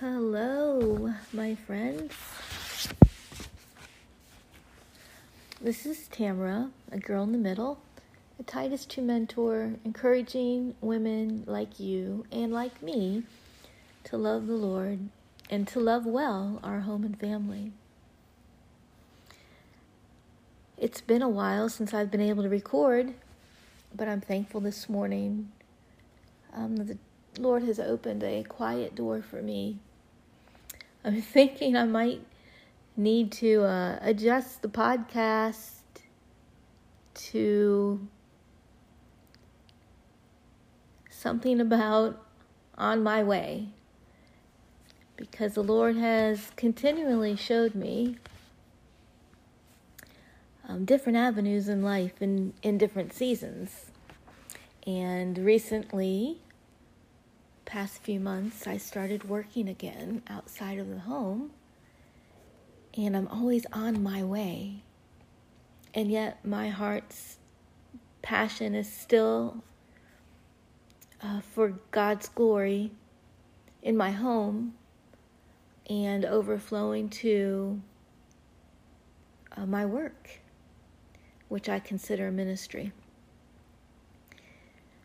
Hello, my friends. This is Tamara, a girl in the middle, a Titus 2 mentor, encouraging women like you and like me to love the Lord and to love well our home and family. It's been a while since I've been able to record, but I'm thankful this morning. Um, the Lord has opened a quiet door for me. I'm thinking I might need to uh, adjust the podcast to something about on my way because the Lord has continually showed me um, different avenues in life in, in different seasons. And recently, past few months, I started working again outside of the home, and I'm always on my way. And yet, my heart's passion is still uh, for God's glory in my home and overflowing to uh, my work, which I consider a ministry.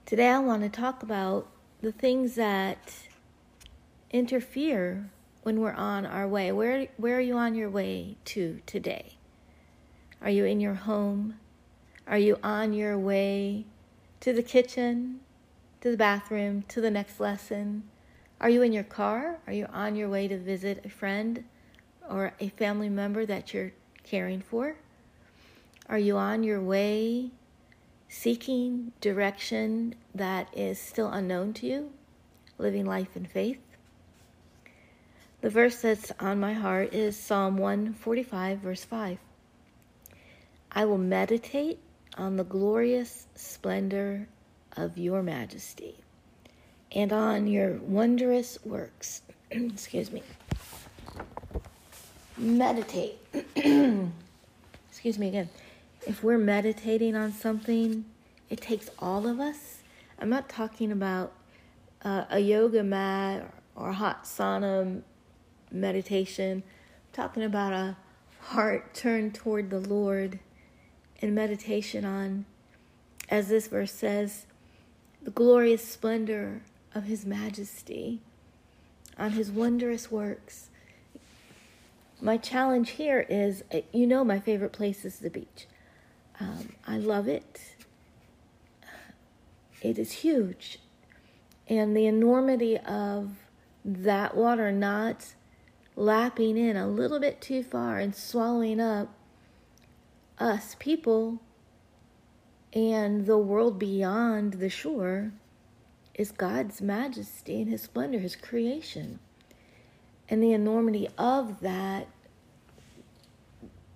Today, I want to talk about the things that interfere when we're on our way. Where where are you on your way to today? Are you in your home? Are you on your way to the kitchen, to the bathroom, to the next lesson? Are you in your car? Are you on your way to visit a friend or a family member that you're caring for? Are you on your way seeking direction that is still unknown to you, living life in faith. The verse that's on my heart is Psalm 145, verse 5. I will meditate on the glorious splendor of your majesty and on your wondrous works. Excuse me. Meditate. Excuse me again if we're meditating on something, it takes all of us. I'm not talking about uh, a yoga mat or, a hot sauna meditation. I'm talking about a heart turned toward the Lord and meditation on, as this verse says, the glorious splendor of His majesty, on His wondrous works. My challenge here is you know, my favorite place is the beach. Um, I love it. It is huge. And the enormity of that water not lapping in a little bit too far and swallowing up us people and the world beyond the shore is God's majesty and His splendor, His creation. And the enormity of that,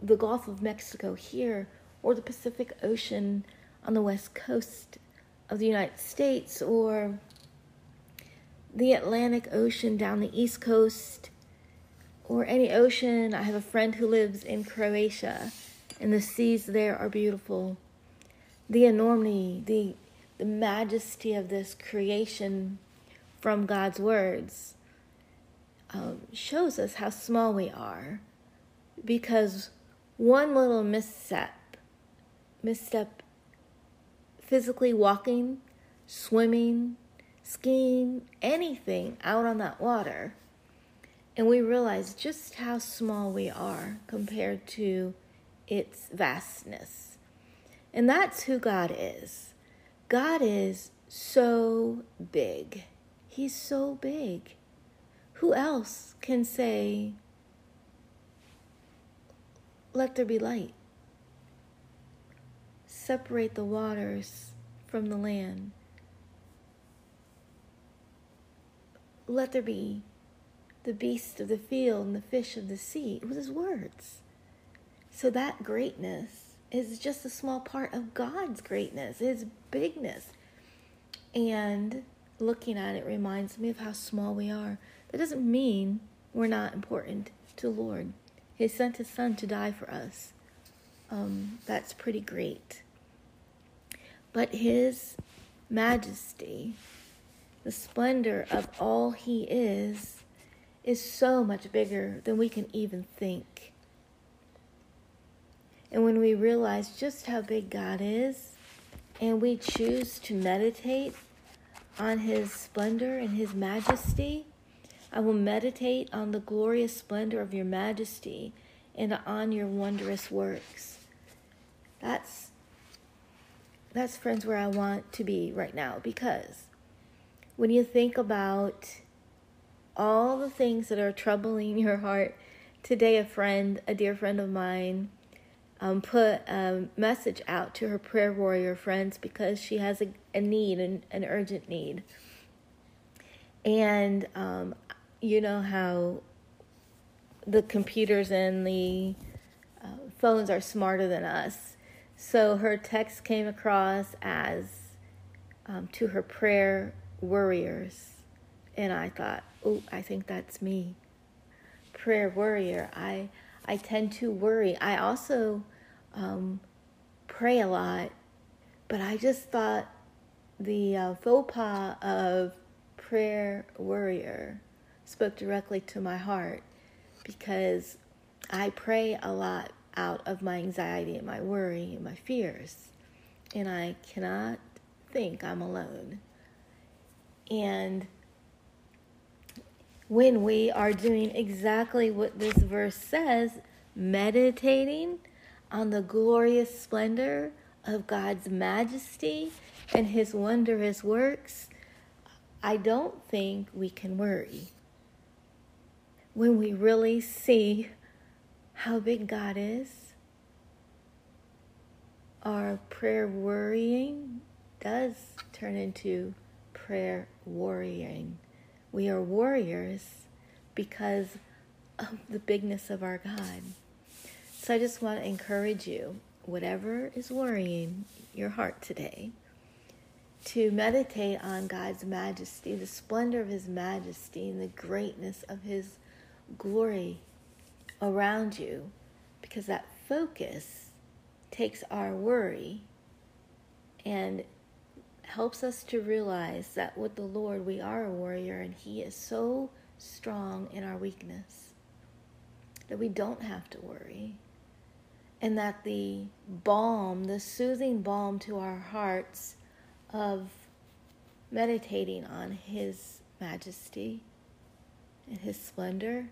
the Gulf of Mexico here or the Pacific Ocean on the west coast of the United States or the Atlantic Ocean down the east coast or any ocean. I have a friend who lives in Croatia and the seas there are beautiful. The enormity, the the majesty of this creation from God's words um, shows us how small we are because one little misstep misstep physically walking, swimming, skiing, anything out on that water. And we realize just how small we are compared to its vastness. And that's who God is. God is so big. He's so big. Who else can say, let there be light? Separate the waters from the land. Let there be the beasts of the field and the fish of the sea. It was his words. So that greatness is just a small part of God's greatness, his bigness. And looking at it reminds me of how small we are. That doesn't mean we're not important to the Lord. He sent his son to die for us. Um, that's pretty great. But His majesty, the splendor of all He is, is so much bigger than we can even think. And when we realize just how big God is, and we choose to meditate on His splendor and His majesty, I will meditate on the glorious splendor of your majesty and on your wondrous works. That's that's friends where I want to be right now because when you think about all the things that are troubling your heart, today a friend, a dear friend of mine, um, put a message out to her prayer warrior friends because she has a, a need, an, an urgent need. And um, you know how the computers and the uh, phones are smarter than us. So her text came across as um, to her prayer warriors. And I thought, oh, I think that's me. Prayer warrior. I, I tend to worry. I also um, pray a lot, but I just thought the uh, faux pas of prayer warrior spoke directly to my heart because I pray a lot out of my anxiety and my worry and my fears. And I cannot think I'm alone. And when we are doing exactly what this verse says, meditating on the glorious splendor of God's majesty and his wondrous works, I don't think we can worry when we really see how big God is, our prayer worrying does turn into prayer worrying. We are warriors because of the bigness of our God. So I just want to encourage you, whatever is worrying your heart today, to meditate on God's majesty, the splendor of His majesty, and the greatness of His glory around you because that focus takes our worry and helps us to realize that with the Lord we are a warrior and He is so strong in our weakness that we don't have to worry. And that the balm, the soothing balm to our hearts of meditating on His majesty and His splendor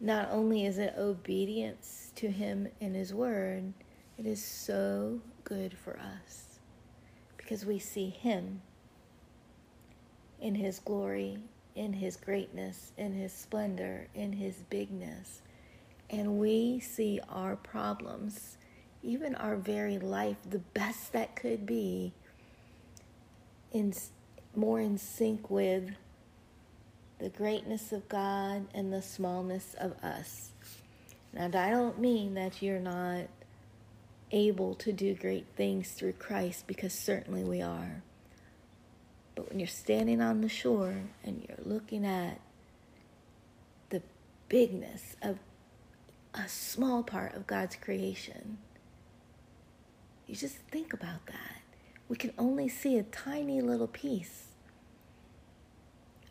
not only is it obedience to Him and His Word, it is so good for us because we see Him in His glory, in His greatness, in His splendor, in His bigness. And we see our problems, even our very life, the best that could be, in more in sync with the greatness of God and the smallness of us. Now, I don't mean that you're not able to do great things through Christ, because certainly we are. But when you're standing on the shore and you're looking at the bigness of a small part of God's creation, you just think about that. We can only see a tiny little piece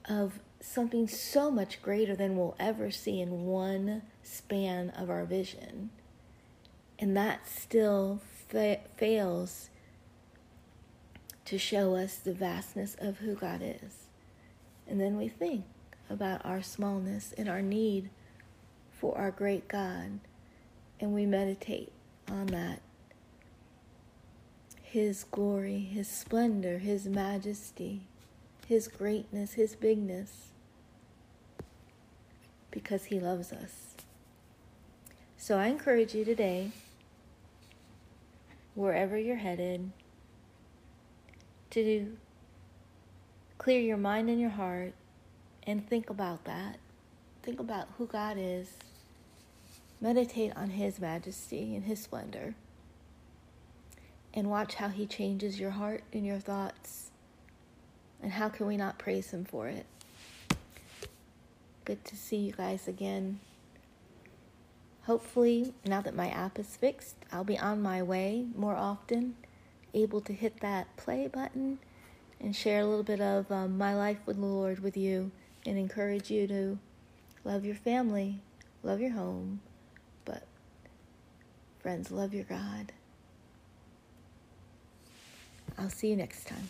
of something so much greater than we'll ever see in one span of our vision. And that still fa- fails to show us the vastness of who God is. And then we think about our smallness and our need for our great God, and we meditate on that. His glory, His splendor, His majesty, His greatness, His bigness because He loves us. So I encourage you today, wherever you're headed, to clear your mind and your heart and think about that. Think about who God is. Meditate on His majesty and His splendor. And watch how He changes your heart and your thoughts. And how can we not praise Him for it? Good to see you guys again. Hopefully, now that my app is fixed, I'll be on my way more often, able to hit that play button and share a little bit of um, my life with the Lord with you and encourage you to love your family, love your home, but friends, love your God. I'll see you next time.